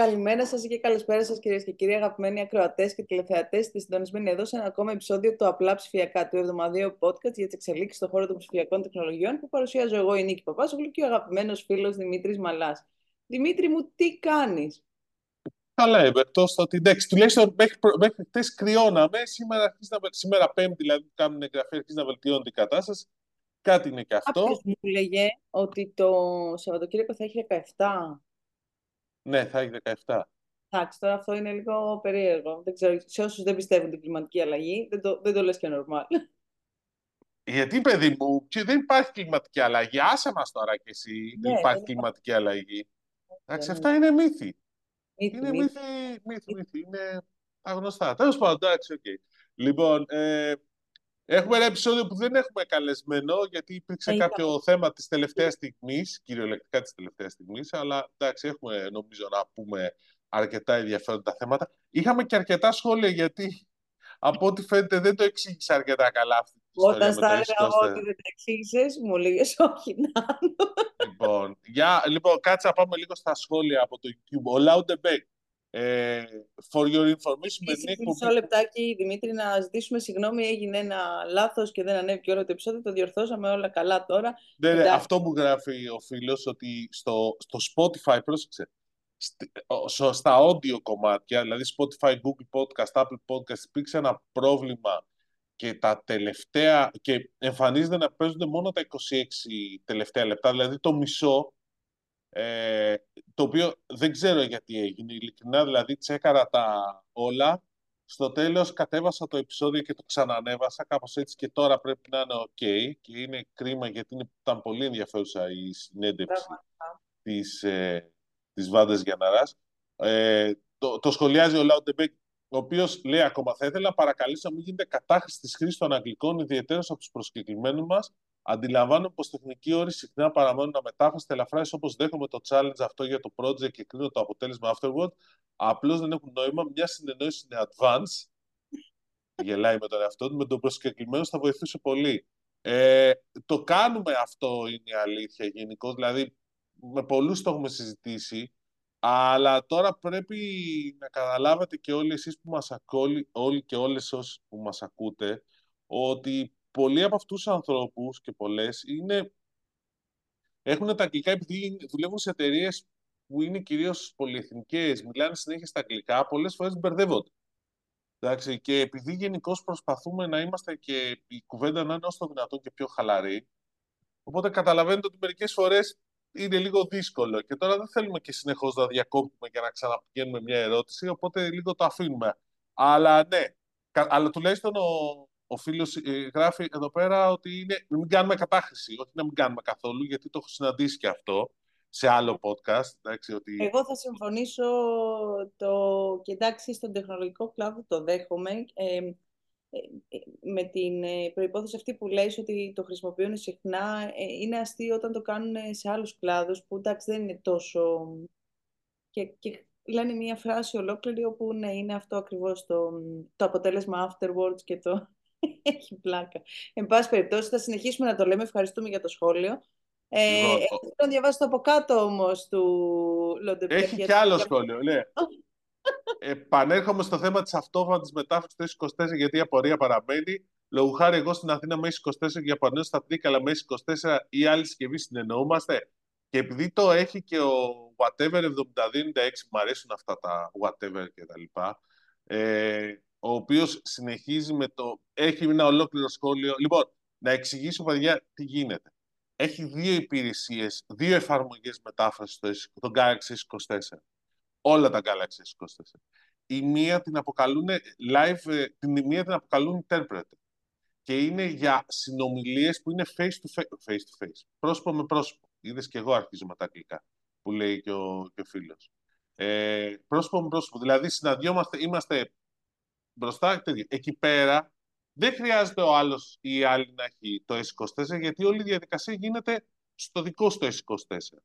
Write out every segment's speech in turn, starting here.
Καλημέρα σας και καλησπέρα σας, κυρίες και κύριοι, αγαπημένοι ακροατές και τηλεθεατές. Είστε συντονισμένοι εδώ σε ένα ακόμα επεισόδιο του Απλά Ψηφιακά, του εβδομαδιαίου podcast για τις εξελίξεις στον χώρο των ψηφιακών τεχνολογιών που παρουσιάζω εγώ, η Νίκη Παπάζογλου και ο αγαπημένος φίλος Δημήτρης Μαλάς. Δημήτρη μου, τι κάνεις; Καλά είμαι, εκτός ότι εντάξει, τουλάχιστον μέχρι, μέχρι χτες κρυώναμε. Σήμερα, αρχίζει να, σήμερα Πέμπτη, δηλαδή, κάνουν εγγραφή, αρχίζει να βελτιώνεται η κατάσταση. Κάτι είναι και αυτό. Κάποιος μου λέγε ότι το Σαββατοκύριακο θα έχει 17. Ναι, θα έχει 17. Εντάξει, τώρα αυτό είναι λίγο περίεργο. Δεν ξέρω, σε όσους δεν πιστεύουν την κλιματική αλλαγή, δεν το, δεν το λες και normal. Γιατί, παιδί μου, και δεν υπάρχει κλιματική αλλαγή. Άσε μας τώρα κι εσύ, δεν Ναι, υπάρχει δεν κλιματική αλλαγή. Εντάξει, ναι. αυτά είναι μύθοι. Μύθοι, Είναι μύθοι. μύθοι, μύθοι, μύθοι. Είναι αγνωστά. Τέλος πάντων, εντάξει, οκ. Λοιπόν, ε, έχουμε ένα επεισόδιο που δεν έχουμε καλεσμένο, γιατί υπήρξε Ε, κάποιο θέμα της τελευταίας στιγμής, κυριολεκτικά της τελευταίας στιγμής, αλλά εντάξει, έχουμε νομίζω να πούμε αρκετά ενδιαφέροντα θέματα. Είχαμε και αρκετά σχόλια, γιατί από ό,τι φαίνεται δεν το εξήγησε αρκετά καλά αυτή τη ιστορία Όταν με το στα έλεγα εγώ S24. ότι δεν τα εξήγησες, μου λέγες όχι να. Λοιπόν, για, λοιπόν, κάτσε να πάμε λίγο στα σχόλια από το YouTube. Ο Loudebek, ε, for your information, με μια Μισό εκπομπή λεπτάκι, Δημήτρη, να ζητήσουμε συγγνώμη. Έγινε ένα λάθος και δεν ανέβηκε όλο το επεισόδιο. Το διορθώσαμε όλα καλά τώρα. Ναι, ναι, Εντάξει. αυτό μου γράφει ο φίλος ότι στο, στο Spotify, πρόσεξε, στη- ο- στο- στα audio κομμάτια, δηλαδή Spotify, Google Podcast, Apple Podcast, υπήρξε ένα πρόβλημα και τα τελευταία, και εμφανίζεται να παίζονται μόνο τα 26 τελευταία λεπτά, δηλαδή το μισό, ε, το οποίο δεν ξέρω γιατί έγινε, ειλικρινά, δηλαδή τσέκαρα τα όλα, στο τέλος κατέβασα το επεισόδιο και το ξανανέβασα κάπως έτσι και τώρα πρέπει να είναι ok και είναι κρίμα γιατί είναι, ήταν πολύ ενδιαφέρουσα η συνέντευξη Πραγματικά. της, ε, της Βάντας Γιαναράς. Ε, το, το σχολιάζει ο Λάουντεμπεκ, ο οποίος λέει ακόμα: Θα ήθελα να παρακαλήσω να μην γίνεται κατάχρηση της χρήσης των Αγγλικών, ιδιαίτερα από τους προσκεκλημένους μας. Αντιλαμβάνομαι πως τεχνικοί όροι συχνά παραμένουν αμετάφραστοι αλλά φράσεις όπως δέχομαι το challenge αυτό για το project και κρίνω το αποτέλεσμα afterward. Απλώς δεν έχουν νόημα. Μια συνεννόηση in advance. Γελάει με τον εαυτό του. Με τον προσκεκλημένο θα βοηθούσε πολύ. Ε, το κάνουμε αυτό είναι η αλήθεια γενικώς. Δηλαδή, με πολλούς το έχουμε συζητήσει. Αλλά τώρα πρέπει να καταλάβετε και όλοι εσείς που μας ακούτε, όλοι και όλες όσοι που μας ακούτε, ότι πολλοί από αυτούς τους ανθρώπους και πολλές είναι, έχουν τα αγγλικά επειδή δουλεύουν σε εταιρείες που είναι κυρίως πολυεθνικές, μιλάνε συνέχεια στα αγγλικά, πολλές φορές μπερδεύονται. Εντάξει, και επειδή γενικώς προσπαθούμε να είμαστε και η κουβέντα να είναι όσο το δυνατόν και πιο χαλαρή, οπότε καταλαβαίνετε ότι μερικές φορές είναι λίγο δύσκολο. Και τώρα δεν θέλουμε και συνεχώς να διακόπτουμε και να ξαναπηγαίνουμε μια ερώτηση, οπότε λίγο το αφήνουμε. Αλλά ναι, κα- αλλά τουλάχιστον ο, ο φίλος γράφει εδώ πέρα ότι είναι, να μην κάνουμε κατάχρηση, όχι να μην κάνουμε καθόλου, γιατί το έχω συναντήσει και αυτό σε άλλο podcast. Εντάξει, ότι... Εγώ θα συμφωνήσω το... και εντάξει, στον τεχνολογικό κλάδο το δέχομαι. Ε, ε, ε, με την ε, προϋπόθεση αυτή που λες ότι το χρησιμοποιούν συχνά, ε, είναι αστείο όταν το κάνουν σε άλλους κλάδους που εντάξει δεν είναι τόσο... Και, και λένε μια φράση ολόκληρη όπου ναι, είναι αυτό ακριβώς το, το αποτέλεσμα afterwards και το έχει πλάκα. Εν πάση περιπτώσει θα συνεχίσουμε να το λέμε, ευχαριστούμε για το σχόλιο. Ε, Λοιπόν, ε, ο- θέλω να διαβάσω το από κάτω όμως του Λοντεμπέρ. Έχει γιατί- και άλλο σχόλιο, ναι. Επανέρχομαι στο θέμα της αυτόματης μετάφρασης του S24 γιατί η απορία παραμένει. Λόγω χάρη εγώ στην Αθήνα με S24 για πανέω στα Τρίκαλα αλλά με S24 ή άλλη συσκευή συνεννοούμαστε. Και επειδή το έχει και ο whatever 7296, μου αρέσουν αυτά τα whatever και τα λοιπά, ε, ο οποίος συνεχίζει με το... Έχει ένα ολόκληρο σχόλιο. Λοιπόν, να εξηγήσω, παιδιά, τι γίνεται. Έχει δύο υπηρεσίες, δύο εφαρμογές μετάφρασης στο S- το Galaxy S24 όλα τα Galaxy S24. Η μία την αποκαλούν live, ε, την μία την αποκαλούν interpreter. Και είναι για συνομιλίες που είναι face to face, face, to face πρόσωπο με πρόσωπο. Είδες και εγώ αρχίζω με τα αγγλικά, που λέει και ο, και ο φίλος. Ε, πρόσωπο με πρόσωπο. Δηλαδή συναντιόμαστε, είμαστε μπροστά, τέτοιο. Εκεί πέρα δεν χρειάζεται ο άλλος ή η άλλη να έχει το S24, γιατί όλη η διαδικασία γίνεται στο δικό σου το S24.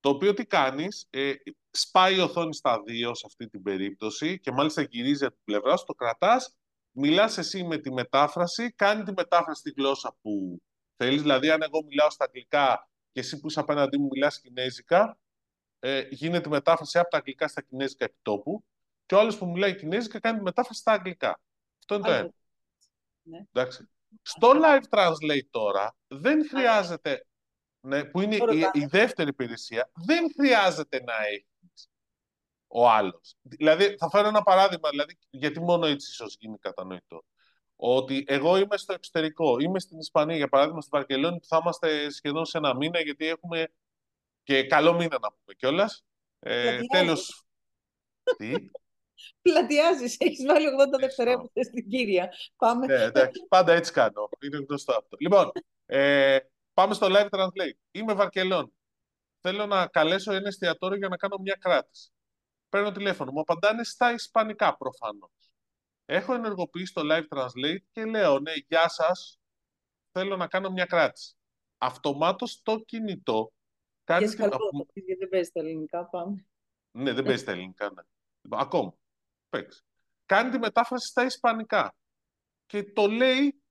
Το οποίο τι κάνεις, ε, σπάει η οθόνη στα δύο σε αυτή την περίπτωση και μάλιστα γυρίζει από την πλευρά σου, το κρατάς, μιλάς εσύ με τη μετάφραση, κάνει τη μετάφραση στη γλώσσα που θέλεις, δηλαδή αν εγώ μιλάω στα αγγλικά και εσύ που είσαι απέναντί μου μιλάς κινέζικα, ε, γίνεται μετάφραση από τα αγγλικά στα κινέζικα επιτόπου και ο άλλος που μιλάει κινέζικα κάνει μετάφραση στα αγγλικά. Αυτό είναι το ένα. Ναι. Εντάξει. Στο live translate τώρα δεν χρειάζεται, ναι, που είναι η, η, δεύτερη υπηρεσία, δεν χρειάζεται να έχεις ο άλλος. Δηλαδή, θα φέρω ένα παράδειγμα, δηλαδή, γιατί μόνο έτσι ίσως γίνει κατανοητό. Ότι εγώ είμαι στο εξωτερικό, είμαι στην Ισπανία, για παράδειγμα, στη Βαρκελόνη, που θα είμαστε σχεδόν σε ένα μήνα, γιατί έχουμε και καλό μήνα να πούμε κιόλας. Ε, τέλος. Τι; Πλατιάζεις, έχεις βάλει 80 δευτερόλεπτα στην κύρια. Πάμε. Ναι, εντάξει, πάντα έτσι κάνω. Είναι γνωστό αυτό. Λοιπόν, ε, πάμε στο live translate. Είμαι Βαρκελόνη. Θέλω να καλέσω ένα εστιατόριο για να κάνω μια κράτηση. Παίρνω τηλέφωνο. Μου απαντάνε στα ισπανικά προφανώς. Έχω ενεργοποιήσει το live translate και λέω, ναι, γεια σας, θέλω να κάνω μια κράτηση. Αυτομάτως το κινητό κάνει... Και σκαλπό, γιατί δεν παίζεις τα ελληνικά, πάμε. Ναι, δεν παίζει τα ελληνικά, ναι. Λοιπόν, ακόμα. Παίξει. Κάνει τη μετάφραση στα ισπανικά. Και το λέει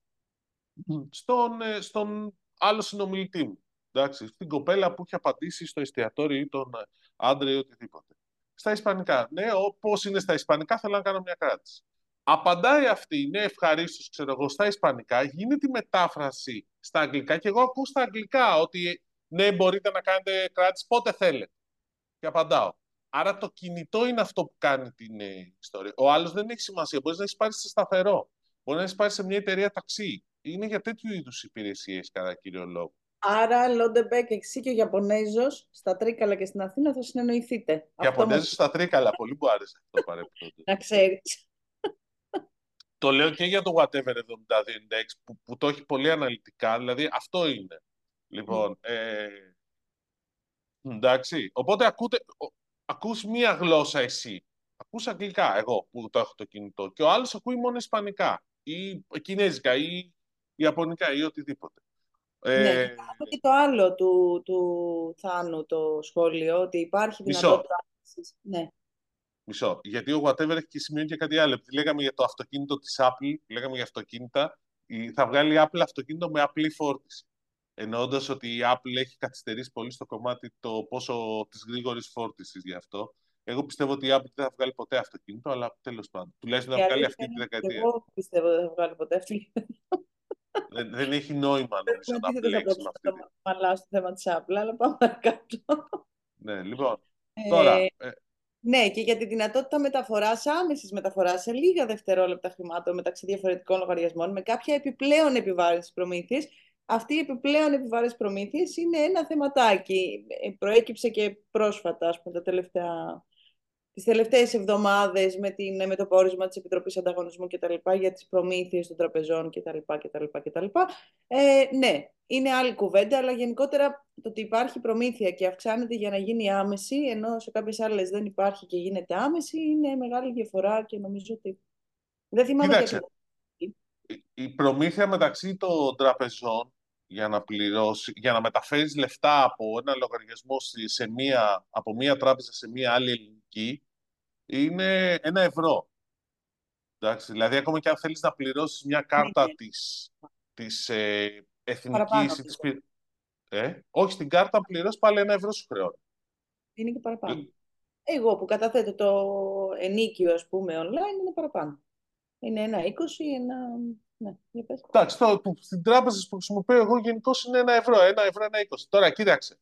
στον, ε, στον άλλο συνομιλητή μου. Εντάξει, στην κοπέλα που έχει απαντήσει στο εστιατόριο ή τον άντρα ή οτιδήποτε. Στα ισπανικά. Ναι, όπω είναι στα ισπανικά, θέλω να κάνω μια κράτηση. Απαντάει αυτή, ναι, ευχαρίστως, ξέρω εγώ, στα Ισπανικά, γίνεται η μετάφραση στα Αγγλικά και εγώ ακούω στα Αγγλικά ότι ναι, μπορείτε να κάνετε κράτηση πότε θέλετε. Και απαντάω. Άρα το κινητό είναι αυτό που κάνει την ε, ιστορία. Ο άλλος δεν έχει σημασία. Μπορείς να έχεις πάρει σε σταθερό. Μπορεί να έχεις πάρει σε μια εταιρεία ταξί. Είναι για τέτοιου είδους υπηρεσίες, κατά κύριο λόγο. Άρα, Λόντεμπεκ, εσύ και ο Ιαπωνέζος στα Τρίκαλα και στην Αθήνα θα συνεννοηθείτε. Ιαπωνέζος στα Τρίκαλα. Πολύ μου άρεσε αυτό παρεπτόντω. να ξέρεις. Το λέω και για το Whatever 7296 που, που το έχει πολύ αναλυτικά, δηλαδή αυτό είναι. Λοιπόν, ε, εντάξει, οπότε ακούτε, ακούς μία γλώσσα εσύ. Ακούς αγγλικά, εγώ που το έχω το κινητό. Και ο άλλος ακούει μόνο ισπανικά ή κινέζικα ή ιαπωνικά ή οτιδήποτε. Ναι, ε, και το άλλο του, του Θάνου το σχόλιο, ότι υπάρχει δυνατότητα... Ναι. Μισό. Γιατί ο whatever έχει και σημείο και κάτι άλλο. Επειδή λέγαμε για το αυτοκίνητο της Apple, λέγαμε για αυτοκίνητα, θα βγάλει η Apple αυτοκίνητο με απλή φόρτιση. Εννοώντας ότι η Apple έχει καθυστερήσει πολύ στο κομμάτι το πόσο της γρήγορης φόρτισης γι' αυτό. Εγώ πιστεύω ότι η Apple δεν θα βγάλει ποτέ αυτοκίνητο, αλλά τέλος πάντων. Τουλάχιστον θα βγάλει αυτή τη δεκαετία. Εγώ πιστεύω ότι δεν θα βγάλει ποτέ αυτοκίνητο. δεν, δεν έχει νόημα νομίζω να μπλέξει με αυτή. Μαλάω στο θέμα της Apple, αλλά πάμε κάτω. Ναι, λοιπόν. Τώρα, ε, ναι, και για τη δυνατότητα μεταφοράς, άμεσης μεταφοράς σε λίγα δευτερόλεπτα χρημάτων μεταξύ διαφορετικών λογαριασμών, με κάποια επιπλέον επιβάρυνση προμήθειε. Αυτή η επιπλέον επιβάρυνση προμήθειε είναι ένα θεματάκι. Ε, προέκυψε και πρόσφατα, ας πούμε, τα τελευταία τις τελευταίες εβδομάδες με, την, με το πόρισμα της Επιτροπής Ανταγωνισμού και τα λοιπά για τις προμήθειες των τραπεζών και τα λοιπά και τα λοιπά και τα λοιπά. Ε, ναι, είναι άλλη κουβέντα, αλλά γενικότερα το ότι υπάρχει προμήθεια και αυξάνεται για να γίνει άμεση, ενώ σε κάποιες άλλες δεν υπάρχει και γίνεται άμεση, είναι μεγάλη διαφορά και νομίζω ότι δεν θυμάμαι Κοίταξε, η προμήθεια μεταξύ των τραπεζών για να πληρώσει, για να μεταφέρεις λεφτά από ένα λογαριασμό σε μία, από μία τράπεζα σε μία άλλη ελληνική είναι ένα ευρώ. Εντάξει, δηλαδή, ακόμα και αν θέλεις να πληρώσεις μια κάρτα ναι. της, της ε, εθνικής... Της, ε, όχι, στην κάρτα πληρώσεις πάλι ένα ευρώ σου χρεώνει. Είναι και παραπάνω. Ε, Εγώ που καταθέτω το ενίκιο, ας πούμε, online, είναι παραπάνω. Είναι ένα 20, ένα... Ναι, Εντάξει, το, που, στην τράπεζα που χρησιμοποιώ εγώ γενικώ είναι ένα ευρώ, ένα ευρώ, ένα 20. Τώρα, κοίταξε.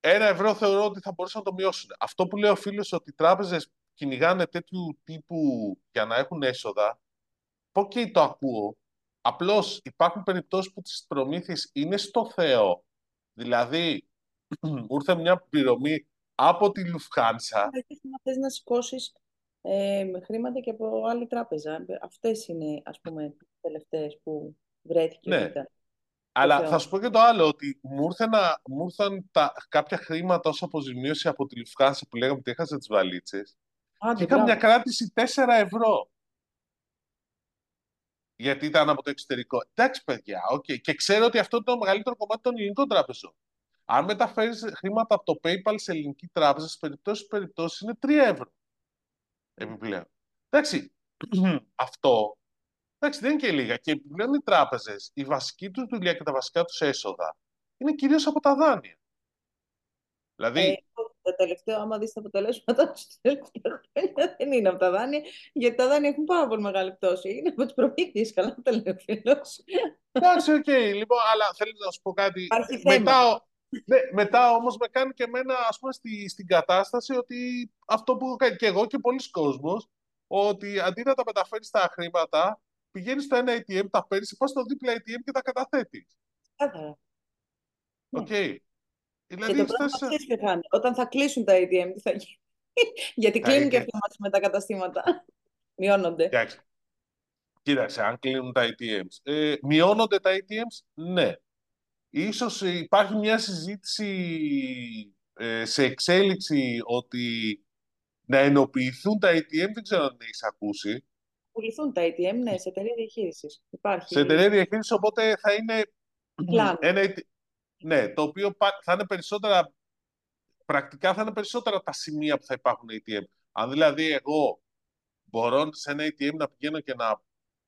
Ένα ευρώ θεωρώ ότι θα μπορούσαν να το μειώσουν. Αυτό που λέει ο φίλος ότι οι τράπεζες κυνηγάνε τέτοιου τύπου για να έχουν έσοδα, πω και το ακούω. Απλώς υπάρχουν περιπτώσεις που τις προμήθειες είναι στο Θεό. Δηλαδή, ήρθε μια πληρωμή από τη Λουφχάνσα. Να θες να σηκώσεις ε, χρήματα και από άλλη τράπεζα; Αυτές είναι, ας πούμε, οι τελευταίες που βρέθηκε. Ναι. Αλλά θα σου πω και το άλλο, ότι μου ήρθαν, μου ήρθαν τα, κάποια χρήματα ως αποζημίωση από τη Λουφχάνσα που λέγαμε ότι έχασα τις βαλίτσες και είχα μια κράτηση 4 ευρώ. Γιατί ήταν από το εξωτερικό. Εντάξει, παιδιά, okay. και ξέρω ότι αυτό είναι το μεγαλύτερο κομμάτι των ελληνικών τράπεζων. Αν μεταφέρεις χρήματα από το PayPal σε ελληνική τράπεζα, σε περιπτώσεις περιπτώσεις είναι 3 ευρώ. Επιπλέον. Εντάξει, αυτό εντάξει, δεν είναι και λίγα. Και επιπλέον οι τράπεζες, η βασική τους δουλειά και τα βασικά τους έσοδα είναι κυρίως από τα δάνεια. Δηλαδή, ε, τα τελευταία, άμα δεις τα αποτελέσματα στα τελευταία χρόνια, δεν είναι από τα δάνεια, γιατί τα δάνεια έχουν πάρα πολύ μεγάλη πτώση. Είναι από τις προμήθειες, καλά τα λέει ο φίλος. Εντάξει, οκ. Λοιπόν, αλλά θέλω να σου πω κάτι. Υπάρχει θέμα. Μετά, ναι, μετά όμως με κάνει και εμένα ας πούμε στη, στην κατάσταση ότι αυτό που έχω κάνει και εγώ και πολλοί κόσμος ότι αντί να τα μεταφέρεις τα χρήματα πηγαίνεις στο ένα ATM, τα παίρνεις, πας στο δίπλα ATM και τα καταθέτεις. Καθαρά. Οκ. Και Δηλαδή, το πρόβλημα στάσεις- ξέρεις ποιο θα είναι. Όταν θα κλείσουν τα ATM, τι θα γίνει. Γιατί κλείνουν και είναι. αυτοί μαζί με τα καταστήματα. Μειώνονται. Εντάξει. Κοίταξε, αν κλείνουν τα ATMs. Ε, μειώνονται τα ATMs, ναι. Ίσως υπάρχει μια συζήτηση ε, σε εξέλιξη ότι να ενοποιηθούν τα ATM, δεν ξέρω αν έχεις ακούσει, Πουληθούν τα ATM, ναι, σε εταιρεία διαχείρισης. Υπάρχει. σε εταιρεία διαχείρισης, οπότε θα είναι Πλάνο. ένα AT- ναι, το οποίο πα- θα είναι περισσότερα, πρακτικά θα είναι περισσότερα τα σημεία που θα υπάρχουν ATM. Αν δηλαδή εγώ μπορώ σε ένα ATM να πηγαίνω και να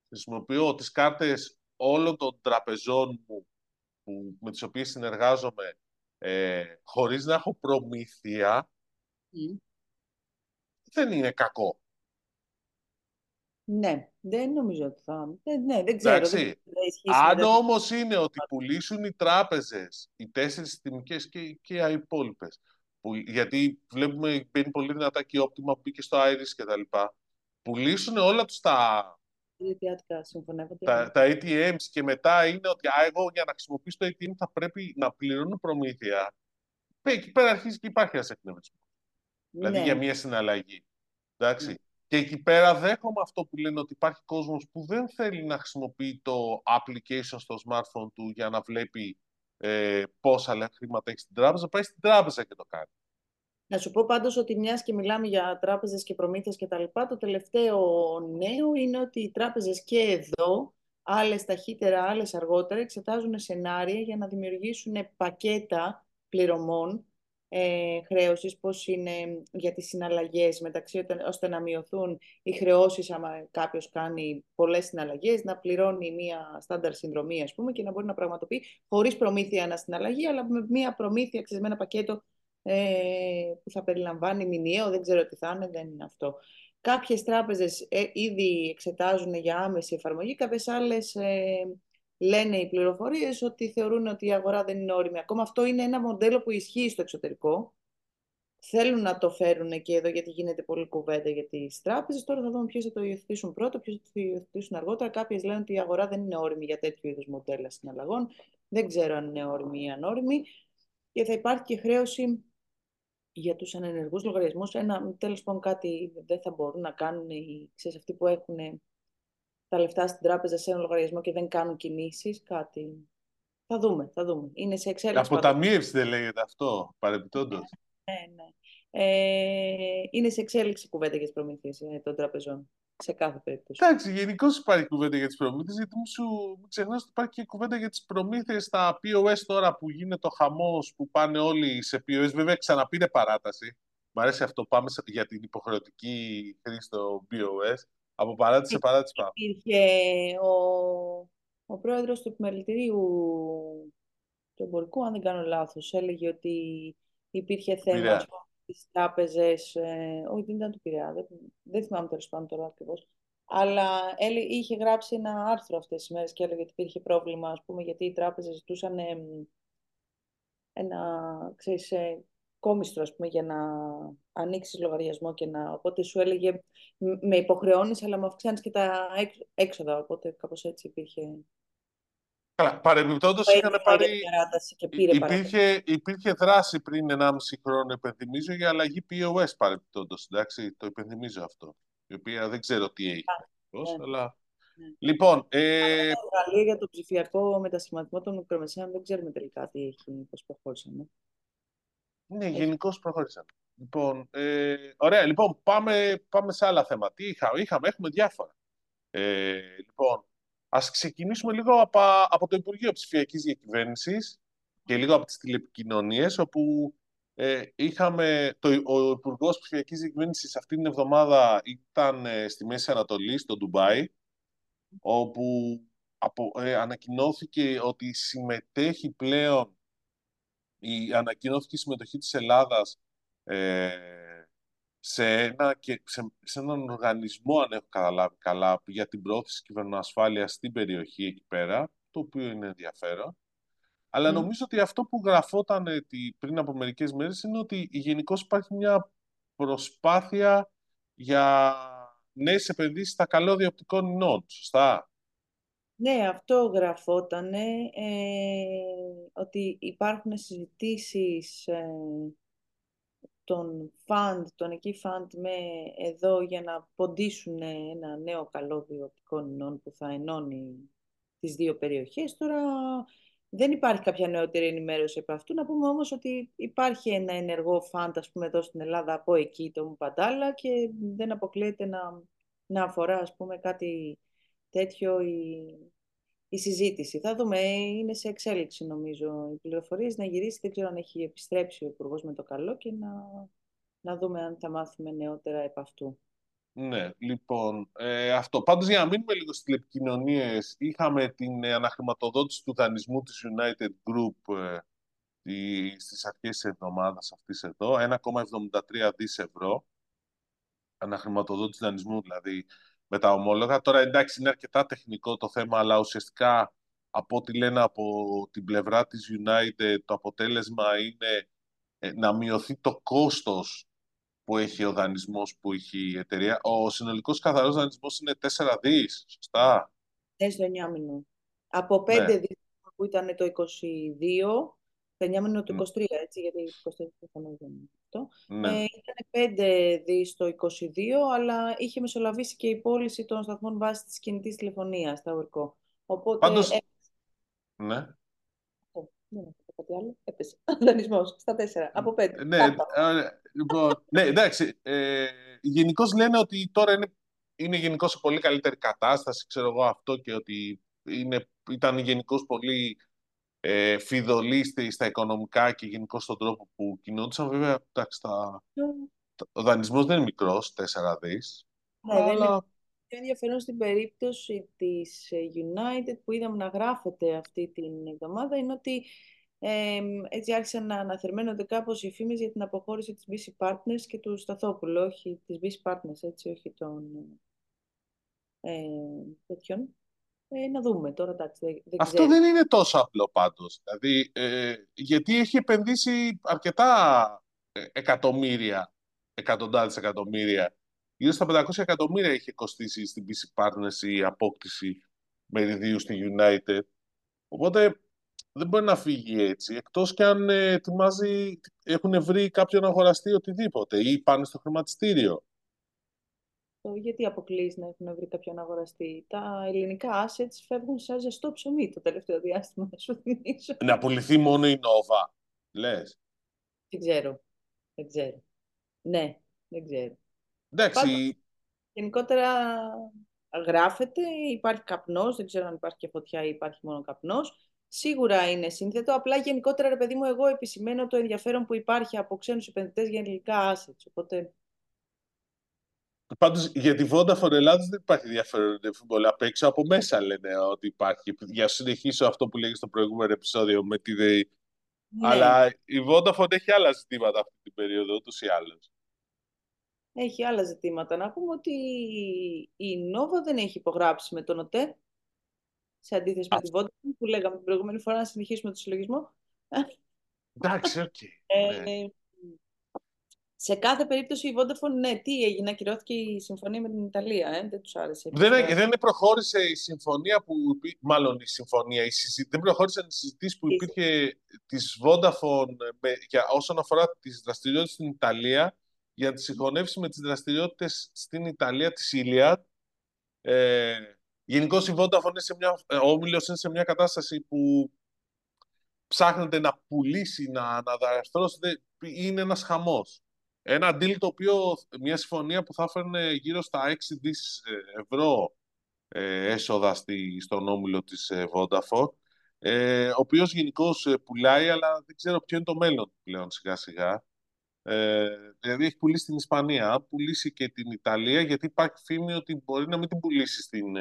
χρησιμοποιώ τις κάρτες όλων των τραπεζών μου που, με τις οποίες συνεργάζομαι ε, χωρίς να έχω προμήθεια, Μμ. δεν είναι κακό. Ναι, δεν νομίζω ότι θα. Ε, ναι, δεν ξέρω. Εντάξει. Δεν, δεν ισχύει Αν μετά- όμως είναι ότι πουλήσουν οι τράπεζες, οι τέσσερις συστημικές και, και οι υπόλοιπες. Γιατί βλέπουμε μπαίνει πολύ δυνατά και η Optima που μπήκε στο Iris και τα λοιπά. Πουλήσουν όλα τους τα, Ιδιωτικά συμφωνεύονται. τα, τα ATMs και μετά είναι ότι α, εγώ για να χρησιμοποιήσω το ATM θα πρέπει να πληρώνω προμήθεια. Ε, Εκεί πέρα αρχίζει και υπάρχει ένας εκνευρισμός. Δηλαδή Ναι. για μια συναλλαγή. Εντάξει. Και εκεί πέρα δέχομαι αυτό που λένε ότι υπάρχει κόσμος που δεν θέλει να χρησιμοποιεί το application στο smartphone του για να βλέπει ε, πόσα χρήματα έχει στην τράπεζα, πάει στην τράπεζα και το κάνει. Να σου πω πάντως ότι μιας και μιλάμε για τράπεζες και προμήθειες και τα λοιπά, το τελευταίο νέο είναι ότι οι τράπεζες και εδώ, άλλες ταχύτερα, άλλες αργότερα, εξετάζουν σενάρια για να δημιουργήσουν πακέτα πληρωμών ε, χρέωσης, πώς είναι για τις συναλλαγές μεταξύ, ώστε- ώστε να μειωθούν οι χρεώσεις άμα κάποιος κάνει πολλές συναλλαγές, να πληρώνει μία στάνταρ συνδρομή, ας πούμε, και να μπορεί να πραγματοποιεί χωρίς προμήθεια ανασυναλλαγή, αλλά με μία προμήθεια, ξέρεις, με ένα πακέτο ε, που θα περιλαμβάνει μηνιαίο, δεν ξέρω τι θα είναι, δεν είναι αυτό. Κάποιες τράπεζες ε, ήδη εξετάζουν για άμεση εφαρμογή, κάποιες άλλες ε, λένε οι πληροφορίες ότι θεωρούν ότι η αγορά δεν είναι όριμη. Ακόμα αυτό είναι ένα μοντέλο που ισχύει στο εξωτερικό. Θέλουν να το φέρουν και εδώ γιατί γίνεται πολλή κουβέντα για τις τράπεζες. Τώρα θα δούμε ποιες θα το υιοθετήσουν πρώτα, ποιες θα το υιοθετήσουν αργότερα. Κάποιες λένε ότι η αγορά δεν είναι όριμη για τέτοιου είδους μοντέλα συναλλαγών. Δεν ξέρω αν είναι όριμη ή ανώριμη. Και θα υπάρχει και χρέωση για τους ανενεργούς λογαριασμούς. Ένα, τέλος πάντων, κάτι δεν θα μπορούν να κάνουν οι, ξέρεις, αυτοί που έχουν τα λεφτά στην τράπεζα σε ένα λογαριασμό και δεν κάνουν κινήσεις. Κάτι. Θα δούμε, θα δούμε. Είναι σε εξέλιξη. πάντως. Αποταμίευση δεν λέγεται αυτό, παρεμπιπτόντως. Ναι, ναι. Ε, είναι σε εξέλιξη κουβέντα για τις προμήθειες ε, των τραπεζών. Σε κάθε περίπτωση. Εντάξει, γενικώ υπάρχει κουβέντα για τις προμήθειες, γιατί μην, σου, μην ξεχνάς ότι υπάρχει και κουβέντα για τις προμήθειες στα POS τώρα που γίνεται ο χαμός, που πάνε όλοι σε POS. Βέβαια, ξαναπήρε παράταση. Μ' αρέσει αυτό. Πάμε σε- για την υποχρεωτική χρήση στο POS. Από παράτηση σε παράτηση πάμε. Υπήρχε ο, ο πρόεδρος του επιμελητηρίου του εμπορικού, αν δεν κάνω λάθος, έλεγε ότι υπήρχε θέμα Πειραιά. ας πούμε, στις τράπεζες, ε, όχι δεν ήταν του Πειραιά, δεν, δεν θυμάμαι τέλος πάντων τώρα ακριβώς, αλλά έλε- είχε γράψει ένα άρθρο αυτές τις μέρες και έλεγε ότι υπήρχε πρόβλημα, ας πούμε, γιατί οι τράπεζες ζητούσαν ε, ένα, ξέρεις, ε, κόμιστρο, ας πούμε, για να ανοίξεις λογαριασμό και να... Οπότε σου έλεγε, «Μ- με υποχρεώνεις, αλλά μου αυξάνεις και τα έξ- έξοδα, οπότε κάπως έτσι υπήρχε... Καλά, παρεμπιπτόντως Το είχαν έτοιμα πάρει. για την παράταση και πήρε παράταση. Υπήρχε, υπήρχε δράση πριν 1,5 χρόνο, υπενθυμίζω, για αλλαγή POS παρεμπιπτόντως. Εντάξει, το υπενθυμίζω αυτό. Η οποία δεν ξέρω τι έχει. ακριβώς, ναι. αλλά... Ναι. Λοιπόν, ε, Το εργαλείο για το ψηφιακό μετασχηματισμό των μικρομεσαίων δεν ξέρουμε τελικά τι έχει, πώς προχώρησαν. Ε. Ναι, γενικώς προχώρησαν. Λοιπόν, ε, ωραία, λοιπόν, πάμε, πάμε σε άλλα θέματα. Τι είχα, είχαμε, έχουμε διάφορα. Ε, λοιπόν, ας ξεκινήσουμε λίγο από, από το Υπουργείο Ψηφιακής Διακυβέρνησης και λίγο από τις τηλεπικοινωνίες, όπου ε, είχαμε, το, ο Υπουργός Ψηφιακής Διακυβέρνησης αυτή την εβδομάδα ήταν ε, στη Μέση Ανατολή, στο Ντουμπάι, όπου απο, ε, ανακοινώθηκε ότι συμμετέχει πλέον η, ανακοινώθηκε η συμμετοχή της Ελλάδας ε, σε, ένα, και σε, σε έναν οργανισμό, αν έχω καταλάβει καλά, για την πρόθεση κυβερνοασφάλειας στην περιοχή εκεί πέρα, το οποίο είναι ενδιαφέρον. Αλλά νομίζω ότι αυτό που γραφόταν ε, πριν από μερικές μέρες είναι ότι γενικώς υπάρχει μια προσπάθεια για νέες επενδύσεις στα καλώδια οπτικών ινών. Σωστά; Ναι, αυτό γραφόταν, ε, ότι υπάρχουν συζητήσεις ε, των fund, των εκεί fund με εδώ για να ποντίσουν ένα νέο καλώδιο οπτικών ινών που θα ενώνει τις δύο περιοχές. Τώρα δεν υπάρχει κάποια νεότερη ενημέρωση από αυτού. Να πούμε όμως ότι υπάρχει ένα ενεργό φαντ, ας πούμε, εδώ στην Ελλάδα από εκεί, το Μουπαντάλα, και δεν αποκλείεται να, να αφορά, ας πούμε, κάτι τέτοιο η, η συζήτηση. Θα δούμε, είναι σε εξέλιξη νομίζω οι πληροφορίες να γυρίσει, δεν ξέρω αν έχει επιστρέψει ο υπουργός με το καλό και να, να δούμε αν θα μάθουμε νεότερα επ' αυτού. Ναι, λοιπόν, ε, αυτό. Πάντως για να μείνουμε λίγο στις τηλεπικοινωνίες, είχαμε την ε, αναχρηματοδότηση του δανεισμού της United Group ε, τη, στις αρχές της εβδομάδας αυτής εδώ, 1,73 δις ευρώ, αναχρηματοδότηση δανεισμού δηλαδή με τα ομόλογα. Τώρα εντάξει είναι αρκετά τεχνικό το θέμα, αλλά ουσιαστικά από ό,τι λένε από την πλευρά της United, το αποτέλεσμα είναι ε, να μειωθεί το κόστος που έχει ο δανεισμός που έχει η εταιρεία. Ο συνολικός καθαρός δανεισμός είναι 4 δις, σωστά; Ναι, στο 9 Από 5 ναι. δις που ήταν το 22, το 9 του 23, έτσι, γιατί 24 προφανώς δεν είναι αυτό. Ναι. Ε, ήταν 5 δις το 22, αλλά είχε μεσολαβήσει και η πώληση των σταθμών βάσης της κινητής τηλεφωνίας στα ΟΡΚΟ. Οπότε... Πάντως... Ε... Ναι. Δεν έχω κάτι άλλο. Έπεσε. Δανεισμός στα 4 από 5. Ναι, Λοιπόν, ναι, εντάξει. Ε, γενικώς λένε ότι τώρα είναι, είναι γενικώς σε πολύ καλύτερη κατάσταση, ξέρω εγώ αυτό και ότι είναι, ήταν γενικώς πολύ ε, στα οικονομικά και γενικώ στον τρόπο που κινούνταν. Βέβαια, εντάξει, τα, ο δανεισμός δεν είναι μικρός, 4 δις. Ναι, αλλά... είναι πιο ενδιαφέρον στην περίπτωση της United που είδαμε να γράφεται αυτή την εβδομάδα είναι ότι ε, έτσι άρχισαν να αναθερμαίνονται κάπως οι φήμες για την αποχώρηση της BC Partners και του Σταθόπουλου, όχι της BC Partners, έτσι, όχι των ε, τέτοιων. Ε, να δούμε τώρα, εντάξει, δεν, Αυτό δεν είναι τόσο απλό πάντως. Δηλαδή, ε, γιατί έχει επενδύσει αρκετά ε, εκατομμύρια, εκατοντάδες εκατομμύρια. Γύρω στα 500 εκατομμύρια έχει κοστίσει στην BC Partners η απόκτηση μεριδίου στη United. Οπότε δεν μπορεί να φύγει έτσι, εκτός και αν ε, ετοιμάζει, έχουν βρει κάποιον αγοραστή οτιδήποτε ή πάνε στο χρηματιστήριο. Γιατί αποκλείσει να έχουν βρει κάποιον αγοραστή. Τα ελληνικά assets φεύγουν σαν ζεστό ψωμί το τελευταίο διάστημα, να σου θυμίσω. Να πουληθεί μόνο η Nova, λες. Δεν ξέρω. Δεν ξέρω. Ναι, δεν ξέρω. Εντάξει. γενικότερα γράφεται, υπάρχει καπνός, δεν ξέρω αν υπάρχει και φωτιά ή υπάρχει μόνο καπνός σίγουρα είναι σύνθετο. Απλά γενικότερα, ρε παιδί μου, εγώ επισημαίνω το ενδιαφέρον που υπάρχει από ξένους επενδυτές για ελληνικά assets. Οπότε... Πάντως για τη Vodafone Ελλάδα δεν υπάρχει ενδιαφέρον πολύ απ' έξω. Από μέσα λένε ότι υπάρχει. Για να συνεχίσω αυτό που λέγει στο προηγούμενο επεισόδιο με τη ΔΕΗ. Ναι. Αλλά η Vodafone έχει άλλα ζητήματα αυτή την περίοδο, ούτως ή άλλως. Έχει άλλα ζητήματα. Να πούμε ότι η Nova δεν έχει υπογράψει με τον ΟΤΕ σε αντίθεση με τη Vodafone που λέγαμε την προηγούμενη φορά να συνεχίσουμε το συλλογισμό. Εντάξει, οκ. Ε, ναι. Σε κάθε περίπτωση η Vodafone, ναι, τι έγινε, ακυρώθηκε η συμφωνία με την Ιταλία, ε, δεν τους άρεσε. Δεν, δεν προχώρησε η συμφωνία που, μάλλον η συμφωνία, η δεν προχώρησαν οι συζητήσεις που υπήρχε της Vodafone με, για, όσον αφορά τις δραστηριότητες στην Ιταλία, για τη συγχωνεύση με τις δραστηριότητες στην Ιταλία της Iliad, ε, Γενικώ η Vodafone είναι σε μια, ε, ο Όμιλος είναι σε μια κατάσταση που ψάχνεται να πουλήσει, να, να Είναι ένας χαμός. Ένα deal το οποίο, μια συμφωνία που θα έφερνε γύρω στα 6 δις ε, ευρώ ε, έσοδα στη, στον όμιλο της ε, Vodafone, ε, ο οποίος γενικώς πουλάει, αλλά δεν ξέρω ποιο είναι το μέλλον πλέον σιγά σιγά. Ε, δηλαδή έχει πουλήσει στην Ισπανία, πουλήσει και την Ιταλία, γιατί υπάρχει φήμη ότι μπορεί να μην την πουλήσει στην,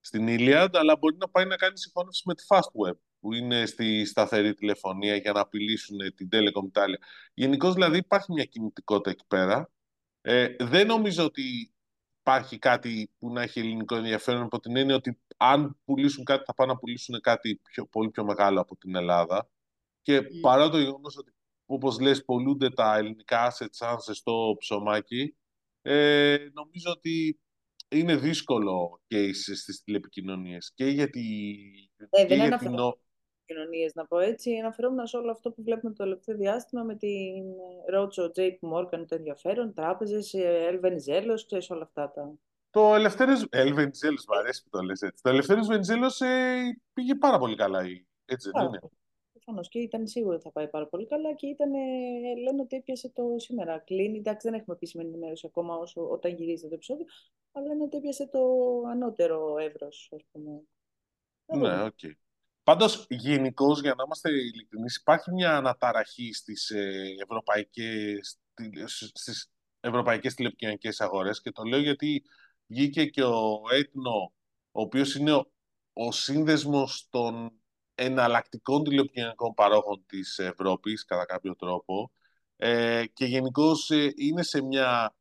στην Iliad, αλλά μπορεί να πάει να κάνει συμφώνηση με τη Fastweb. Που είναι στη σταθερή τηλεφωνία για να απειλήσουν την Telecom Italia. Γενικώς δηλαδή υπάρχει μια κινητικότητα εκεί πέρα. Ε, δεν νομίζω ότι υπάρχει κάτι που να έχει ελληνικό ενδιαφέρον από την έννοια ότι αν πουλήσουν κάτι θα πάνε να πουλήσουν κάτι πιο, πολύ πιο μεγάλο από την Ελλάδα. Και mm. παρά το γεγονός ότι όπως λες πολλούνται τα ελληνικά assets σαν στο ψωμάκι, ε, νομίζω ότι είναι δύσκολο case στις τηλεπικοινωνίες και γιατί... Ε, και δεν για την... κοινωνίες, να πω έτσι. Αναφερόμουν σε όλο αυτό που βλέπουμε το τελευταίο διάστημα με την Ρότσο, JP Morgan, το ενδιαφέρον, τράπεζες, Ελβενιζέλος, ξέρεις όλα αυτά τα... Το Ελευθέριος... Ελβενιζέλος, μου αρέσει που το λες έτσι. Το Ελευθέριος Βενιζέλος ε, πήγε πάρα πολύ καλά, έτσι δεν είναι; Προφανώς και ήταν σίγουρο ότι θα πάει πάρα πολύ καλά και ήταν, ε, λένε ότι έπιασε το σήμερα. Κλείνει. Εντάξει, δεν έχουμε επίσημη ενημέρωση ακόμα όσο, όταν γυρίζεται το επεισόδιο, αλλά λένε ότι έπιασε το ανώτερο εύρος, ας πούμε. Ναι, OK. Okay. Πάντως, γενικώς, για να είμαστε ειλικρινείς, υπάρχει μια αναταραχή στις ε, ευρωπαϊκές στις ευρωπαϊκές τηλεπικοινωνικές αγορές και το λέω γιατί βγήκε και ο ETNO, ο οποίος είναι ο, ο σύνδεσμος των εναλλακτικών τηλεπικοινωνικών παρόχων της Ευρώπης, κατά κάποιο τρόπο, ε, και γενικώς ε, είναι σε μια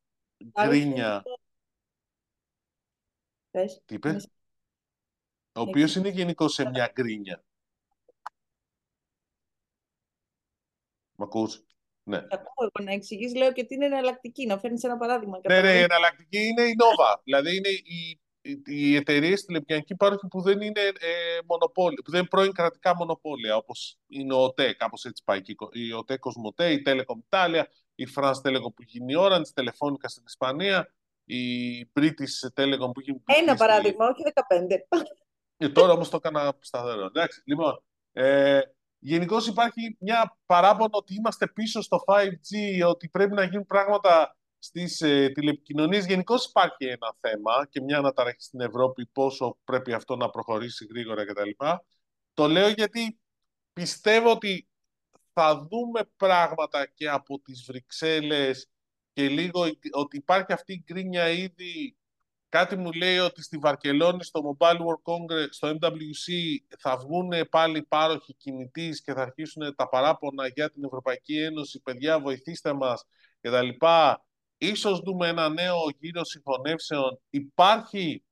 γκρίνια... Τι είπες; Ο οποίος είναι γενικώ σε μια γκρίνια. Μ' ακούς; Ναι. Ακούω εγώ να εξηγείς, λέω και τι είναι εναλλακτική, να φέρνεις ένα παράδειγμα. Ναι, ναι, η εναλλακτική είναι η Nova. δηλαδή είναι η οι εταιρείες τηλεπικοινωνική πάροχη που δεν είναι ε, μονοπόλια, που δεν είναι πρώην κρατικά μονοπόλια, όπως είναι ο ΟΤΕ, κάπως έτσι πάει. Η ΟΤΕ Κοσμοτέ, η Telecom Italia, η France Telecom που γίνει η Orange, η Telefonica στην Ισπανία, η British Telecom που γίνει. Ένα παράδειγμα, όχι 15. Και τώρα όμως το έκανα σταθερό. Εντάξει, λοιπόν. Ε, Γενικώς υπάρχει μια παράπονο ότι είμαστε πίσω στο 5G, ότι πρέπει να γίνουν πράγματα στις ε, τηλεπικοινωνίες γενικώς υπάρχει ένα θέμα και μια αναταραχή στην Ευρώπη πόσο πρέπει αυτό να προχωρήσει γρήγορα κτλ. Το λέω γιατί πιστεύω ότι θα δούμε πράγματα και από τις Βρυξέλλες και λίγο ότι υπάρχει αυτή η γκρίνια ήδη Κάτι μου λέει ότι στη Βαρκελόνη, στο Mobile World Congress, στο MWC, θα βγουν πάλι πάροχοι κινητής και θα αρχίσουν τα παράπονα για την Ευρωπαϊκή Ένωση. Παιδιά, βοηθήστε μας κτλ ίσως δούμε ένα νέο γύρο συγχωνεύσεων. Υπάρχει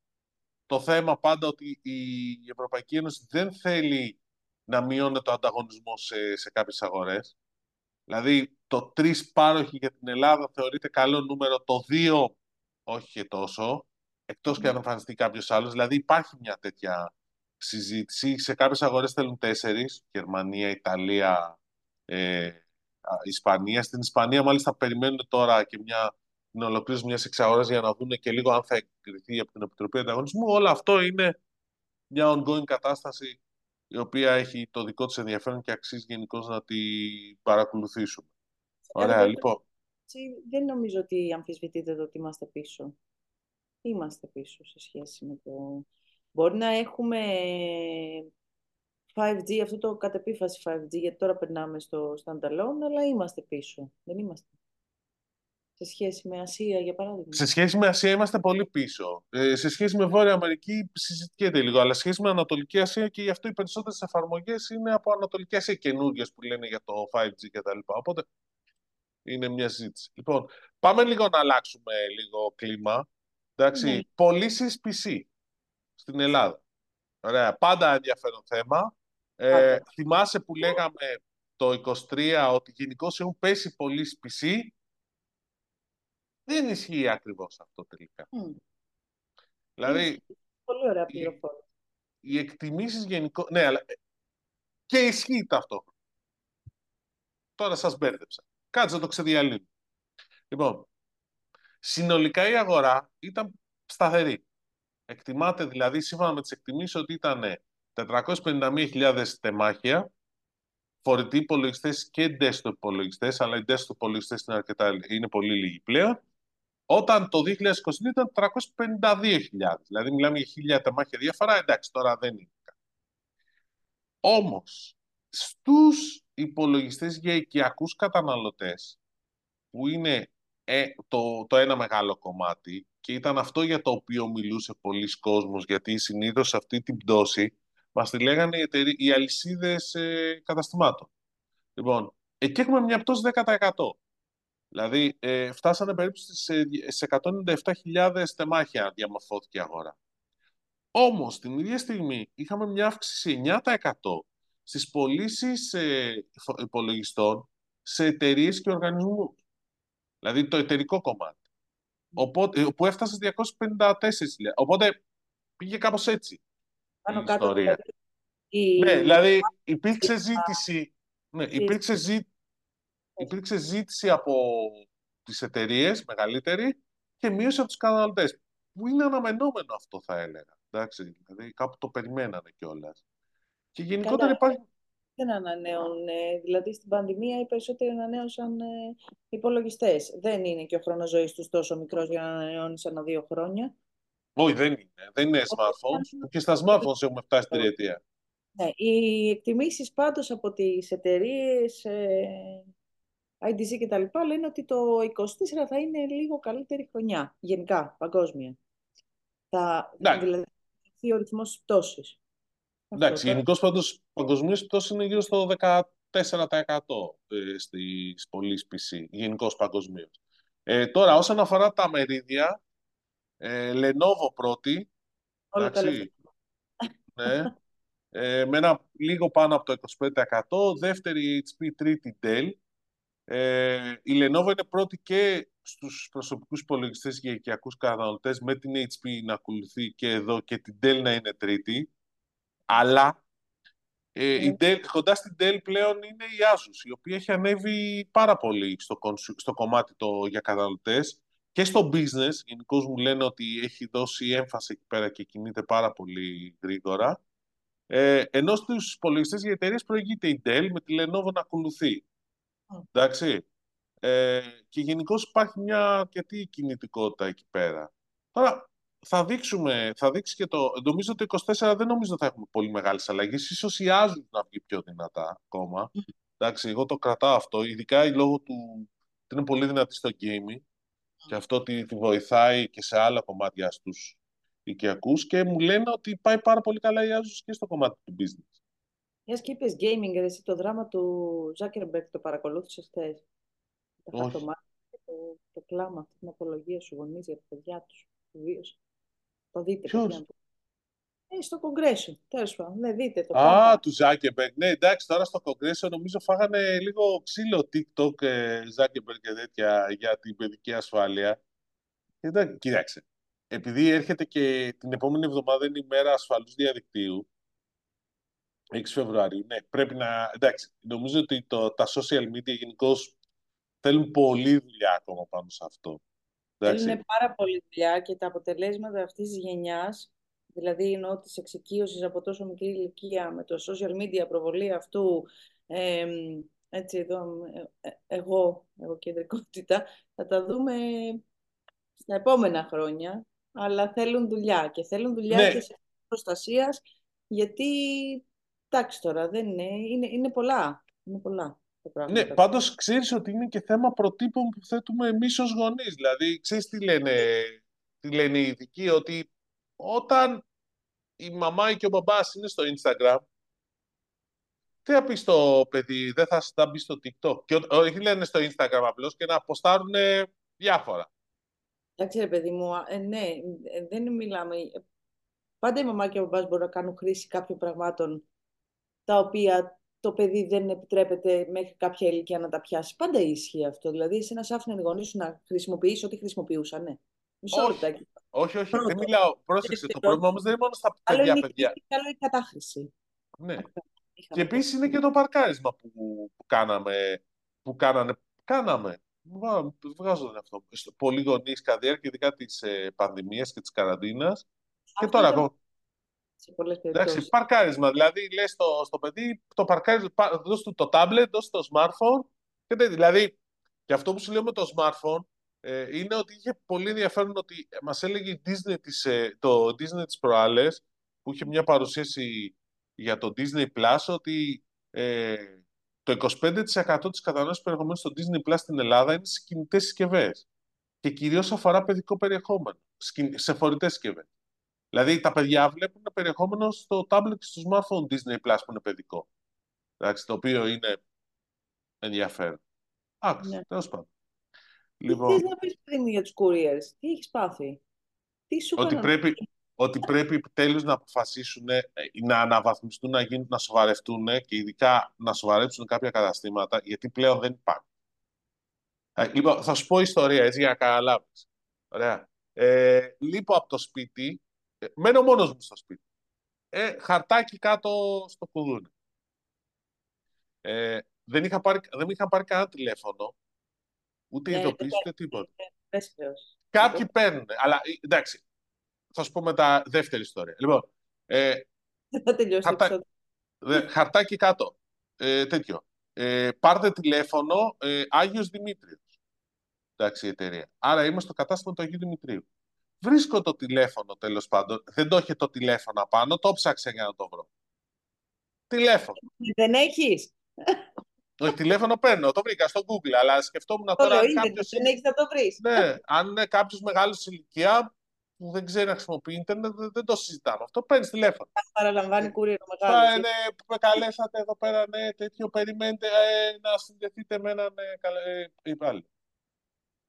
το θέμα πάντα ότι η Ευρωπαϊκή Ένωση δεν θέλει να μειώνει το ανταγωνισμός σε, σε κάποιες αγορές. Δηλαδή, το τρεις πάροχοι για την Ελλάδα θεωρείται καλό νούμερο, το δύο όχι και τόσο, εκτός και αν εμφανιστεί κάποιος άλλος. Δηλαδή, υπάρχει μια τέτοια συζήτηση. Σε κάποιες αγορές θέλουν τέσσερις, Γερμανία, Ιταλία, ε, Ισπανία. Στην Ισπανία, μάλιστα, περιμένουν τώρα και μια την ολοκλήρωση μια εξαγορά για να δουν και λίγο αν θα εγκριθεί από την Επιτροπή Ανταγωνισμού. Όλο αυτό είναι μια ongoing κατάσταση η οποία έχει το δικό της ενδιαφέρον και αξίζει γενικώ να την παρακολουθήσουμε. Ωραία, λοιπόν. Δεν νομίζω ότι αμφισβητείτε το ότι είμαστε πίσω. Είμαστε πίσω σε σχέση με το... Μπορεί να έχουμε 5G, αυτό το κατεπίφαση 5G, γιατί τώρα περνάμε στο standalone, αλλά είμαστε πίσω. Δεν είμαστε. Σε σχέση με Ασία, για παράδειγμα. Σε σχέση με Ασία είμαστε πολύ πίσω. Ε, σε σχέση με Βόρεια Αμερική συζητιέται λίγο, αλλά σε σχέση με Ανατολική Ασία και γι' αυτό οι περισσότερες εφαρμογές είναι από Ανατολική Ασία καινούργιες που λένε για το 5G κτλ. Οπότε είναι μια συζήτηση. Λοιπόν, πάμε λίγο να αλλάξουμε λίγο κλίμα. Εντάξει, ναι. πωλήσεις PC στην Ελλάδα. Ωραία, πάντα ενδιαφέρον θέμα. Ε, θυμάσαι που λέγαμε το 23 ότι γενικώ έχουν πέσει πωλήσεις PC. Δεν ισχύει ακριβώς αυτό τελικά. Mm. Δηλαδή... Πολύ ωραία πληροφόρηση. Οι, οι εκτιμήσεις γενικώ... Ναι, αλλά και ισχύει ταυτόχρονα. Τώρα σας μπέρδεψα. Κάτσε να το ξεδιαλύνω. Λοιπόν, συνολικά η αγορά ήταν σταθερή. Εκτιμάται δηλαδή, σύμφωνα με τις εκτιμήσεις, ότι ήταν 451.000 τεμάχια, φορητοί υπολογιστές και desktop υπολογιστές, αλλά οι desktop υπολογιστές είναι, είναι πολύ λίγοι πλέον, όταν το 2022 ήταν 352.000. Δηλαδή μιλάμε για χίλια τεμάχια διαφορά, εντάξει τώρα δεν είναι. Όμως, στους υπολογιστές για οικιακούς καταναλωτές, που είναι ε, το, το ένα μεγάλο κομμάτι, και ήταν αυτό για το οποίο μιλούσε πολλοί κόσμος, γιατί συνήθως αυτή την πτώση Μας τη λέγανε οι, εταιρεί, οι αλυσίδες ε, καταστημάτων. Λοιπόν, εκεί έχουμε μια πτώση 10%. Δηλαδή, ε, φτάσανε περίπου στις, σε 197.000 τεμάχια διαμορφώθηκε η αγορά. Όμως, την ίδια στιγμή είχαμε μια αύξηση 9% στις πωλήσεις ε, υπολογιστών σε εταιρείες και οργανισμούς. Δηλαδή, το εταιρικό κομμάτι. Οπότε, που έφτασε 254 Οπότε, πήγε κάπως έτσι Πάνω η κάτω. ιστορία. η- Ναι, δηλαδή υπήρξε ζήτηση, ναι, υπήρξε, ζή- υπήρξε ζήτηση από τις εταιρείες μεγαλύτερη και μείωση από τους καταναλωτές. Που είναι αναμενόμενο αυτό θα έλεγα. Εντάξει, δηλαδή κάπου το περιμένανε κιόλας. Και γενικότερα Καλά. υπάρχει... δεν ανανέουν. ε, Δηλαδή στην πανδημία οι περισσότεροι ανανέωσαν ε, υπολογιστές. Δεν είναι και ο χρόνος ζωής τους τόσο μικρός για να ανανεώνεις ανά δύο χρόνια. Όχι, δεν είναι. Δεν είναι smartphones. που Και στα smartphones έχουμε φτάσει στην τριετία. Ναι, οι εκτιμήσεις πάντως από τις εταιρείες ε, IDC και τα λοιπά λένε ότι το 24 θα είναι λίγο καλύτερη χρονιά, γενικά, παγκόσμια. Θα, Εντάξει. δηλαδή, θα αυξηθεί ο ρυθμός πτώσης. Αυτό Εντάξει, τώρα. γενικώς πάντως παγκοσμίως η πτώση είναι γύρω στο 14% ε, στις πωλήσεις PC, γενικώς παγκοσμίως. Ε, τώρα, όσον αφορά τα μερίδια, ε, Lenovo πρώτη, Όλα τα εντάξει, λεφτά. ναι, ε, με ένα λίγο πάνω από το 25%, δεύτερη HP, τρίτη Dell. Ε, η Lenovo είναι πρώτη και στους προσωπικούς υπολογιστές για οικιακούς καταναλωτές με την HP να ακολουθεί και εδώ και την Dell να είναι τρίτη. Αλλά ε, η Dell, κοντά στην Dell πλέον είναι η Asus, η οποία έχει ανέβει πάρα πολύ στο, consu- στο κομμάτι το, για καταναλωτές και στο business. Γενικώς μου λένε ότι έχει δώσει έμφαση εκεί πέρα και κινείται πάρα πολύ γρήγορα. Ε, ενώ στους υπολογιστές για εταιρείες προηγείται η Dell με τη Lenovo να ακολουθεί. Mm. Εντάξει. Ε, και γενικώς υπάρχει μια αρκετή κινητικότητα εκεί πέρα. Τώρα, θα δείξουμε, θα δείξει και το... Νομίζω το 24 δεν νομίζω θα έχουμε πολύ μεγάλες αλλαγές. Ίσως η Asus να βγει πιο δυνατά ακόμα. Εντάξει, εγώ το κρατάω αυτό, ειδικά λόγω του ότι είναι πολύ δυνατή στο gaming και αυτό ότι τη βοηθάει και σε άλλα κομμάτια στους οικιακούς και μου λένε ότι πάει πάρα πολύ καλά η Asus και στο κομμάτι του business. Μιας και είπες gaming, ρε, εσύ το δράμα του Zuckerberg το παρακολούθησες χθες; Τα Όχι. χαρτομάτια και το, το κλάμα, αυτή την απολογία στους γονείς για τα παιδιά τους που βίωσαν. Το δείτε, Ποιος; παιδιά. Ε, στο κογκρέσιο, τέλος πάντων. Ναι, δείτε το. Α, πάντα. του Zuckerberg. Ναι, εντάξει, τώρα στο κογκρέσιο νομίζω φάγανε λίγο ξύλο TikTok, ε, Zuckerberg και τέτοια για την παιδική ασφάλεια. Κοίτα- Κοίταξε, επειδή έρχεται και την επόμενη εβδομάδα είναι η μέρα ασφαλούς διαδικτύου, 6 Φεβρουαρίου, ναι, πρέπει να... Εντάξει, νομίζω ότι το, τα social media γενικώς θέλουν πολλή δουλειά ακόμα πάνω σε αυτό. Εντάξει. Θέλουν πάρα πολύ δουλειά και τα αποτελέσματα αυτής της γενιάς, δηλαδή εννοώ της εξοικείωσης από τόσο μικρή ηλικία με το social media, προβολή αυτού, εμ, έτσι εδώ, ε, ε, εγώ, εγώ κεντρικότητα, θα τα δούμε στα επόμενα χρόνια, αλλά θέλουν δουλειά και θέλουν δουλειά Ναι. και σε προστασίας, γιατί, εντάξει τώρα, δεν είναι, είναι, είναι πολλά, είναι πολλά τα πράγματα. Ναι, πάντως ξέρεις ότι είναι και θέμα προτύπων που θέτουμε εμείς ως γονείς. Δηλαδή, ξέρεις τι λένε, τι λένε οι ειδικοί, ότι όταν η μαμά ή και ο μπαμπάς είναι στο Instagram, τι θα πεις στο παιδί, δεν θα θα μπει στο TikTok. Και ό- όχι λένε στο Instagram απλώς και να αποστάρουν διάφορα. Εντάξει ρε παιδί μου, α, ε, ναι, ε, δεν μιλάμε. ε, Πάντα η μαμά και ο μπαμπάς μπορούν να κάνουν χρήση κάποιων πραγμάτων τα οποία το παιδί δεν επιτρέπεται μέχρι κάποια ηλικία να τα πιάσει. Πάντα ισχύει αυτό. Δηλαδή, εσύ να σ' άφηνε οι γονείς σου να χρησιμοποιήσει ό,τι χρησιμοποιούσαν. Ναι. Μισό Όχι. λεπτάκι. Όχι, όχι, Πρώτο. δεν μιλάω. Πρόσεξε, το Δεύτερο. πρόβλημα όμως δεν είναι μόνο στα Άλλο παιδιά, είναι η παιδιά. χρήση και άλλο η κατάχρηση. Ναι. Είχαμε Και επίσης είναι και το παρκάρισμα που, που κάναμε, που κάνανε, κάναμε. Βα- Βγάζω τον αυτό. Στο- Πολλοί γονείς κατά τη διάρκεια ειδικά της ε, πανδημίας και της καραντίνας. Και Αυτό τώρα ήταν ακόμα. Σε πολλές Εντάξει, περιπτώσεις. παρκάρισμα. Δηλαδή, λες στο, στο παιδί, το παρκάρισμα, πα- δώσ' του το tablet, δώσ' του το smartphone. Και τέτοια. Δηλαδή, και αυτό που σου λέω με το smartphone ε, είναι ότι είχε πολύ ενδιαφέρον ότι μας έλεγε η Disney της, ε, το Disney της προάλλες, που είχε μια παρουσίαση για το Disney Plus, ότι ε, το 25% της κατανάλωσης περιεχομένου στο Disney Plus στην Ελλάδα είναι σε κινητές συσκευές. Και κυρίως αφορά παιδικό περιεχόμενο, σκη- σε φορητές συσκευές. Δηλαδή τα παιδιά βλέπουν περιεχόμενο στο tablet και στο smartphone Disney Plus που είναι παιδικό. Εντάξει, το οποίο είναι ενδιαφέρον. Άξι, ναι. τέλος πάντων. Λοιπόν, τι θες να πεις πριν για τους couriers, τι έχεις πάθει, τι σου ότι πρέπει, ότι πρέπει επιτέλους να αποφασίσουν ε, να αναβαθμιστούν, να, γίνουν, να σοβαρευτούν και ειδικά να σοβαρέψουν κάποια καταστήματα, γιατί πλέον δεν υπάρχουν. Ε, λοιπόν, θα σου πω ιστορία, έτσι, για να καταλάβεις. Ωραία. Ε, λείπω από το σπίτι, ε, μένω μόνος μου στο σπίτι. Ε, χαρτάκι κάτω στο κουδούνι. Ε, δεν, είχα πάρει, δεν είχα πάρει κανένα τηλέφωνο, ούτε ναι, ειδοποίηση, ούτε τίποτα. Ναι, Κάποιοι παίρνουν, αλλά εντάξει, θα σου πω μετά δεύτερη ιστορία. Λοιπόν, ε, θα τελειώσει χαρτά, χαρτάκι κάτω, ε, τέτοιο. Ε, πάρτε τηλέφωνο ε, Άγιος Δημήτριος. Εντάξει, η εταιρεία. Άρα είμαστε στο κατάστημα του Αγίου Δημητρίου. Βρίσκω το τηλέφωνο τέλος πάντων. Δεν το είχε το τηλέφωνο απάνω, το ψάξα για να το βρω. Τηλέφωνο. Δεν έχεις; Όχι, τηλέφωνο παίρνω, το βρήκα στο Google, αλλά σκεφτόμουν το τώρα. Κάποιος... Δεν έχεις να το βρεις. Ναι, αν είναι κάποιος μεγάλος ηλικία που δεν ξέρει να χρησιμοποιεί ίντερνετ, δεν το συζητάμε. Αυτό παίρνεις τηλέφωνο. Παραλαμβάνει κούριο μεγάλος. Ναι, ναι, που με καλέσατε εδώ πέρα, ναι, τέτοιο, περιμένετε ε, να συνδεθείτε με έναν ε, υπάλληλο.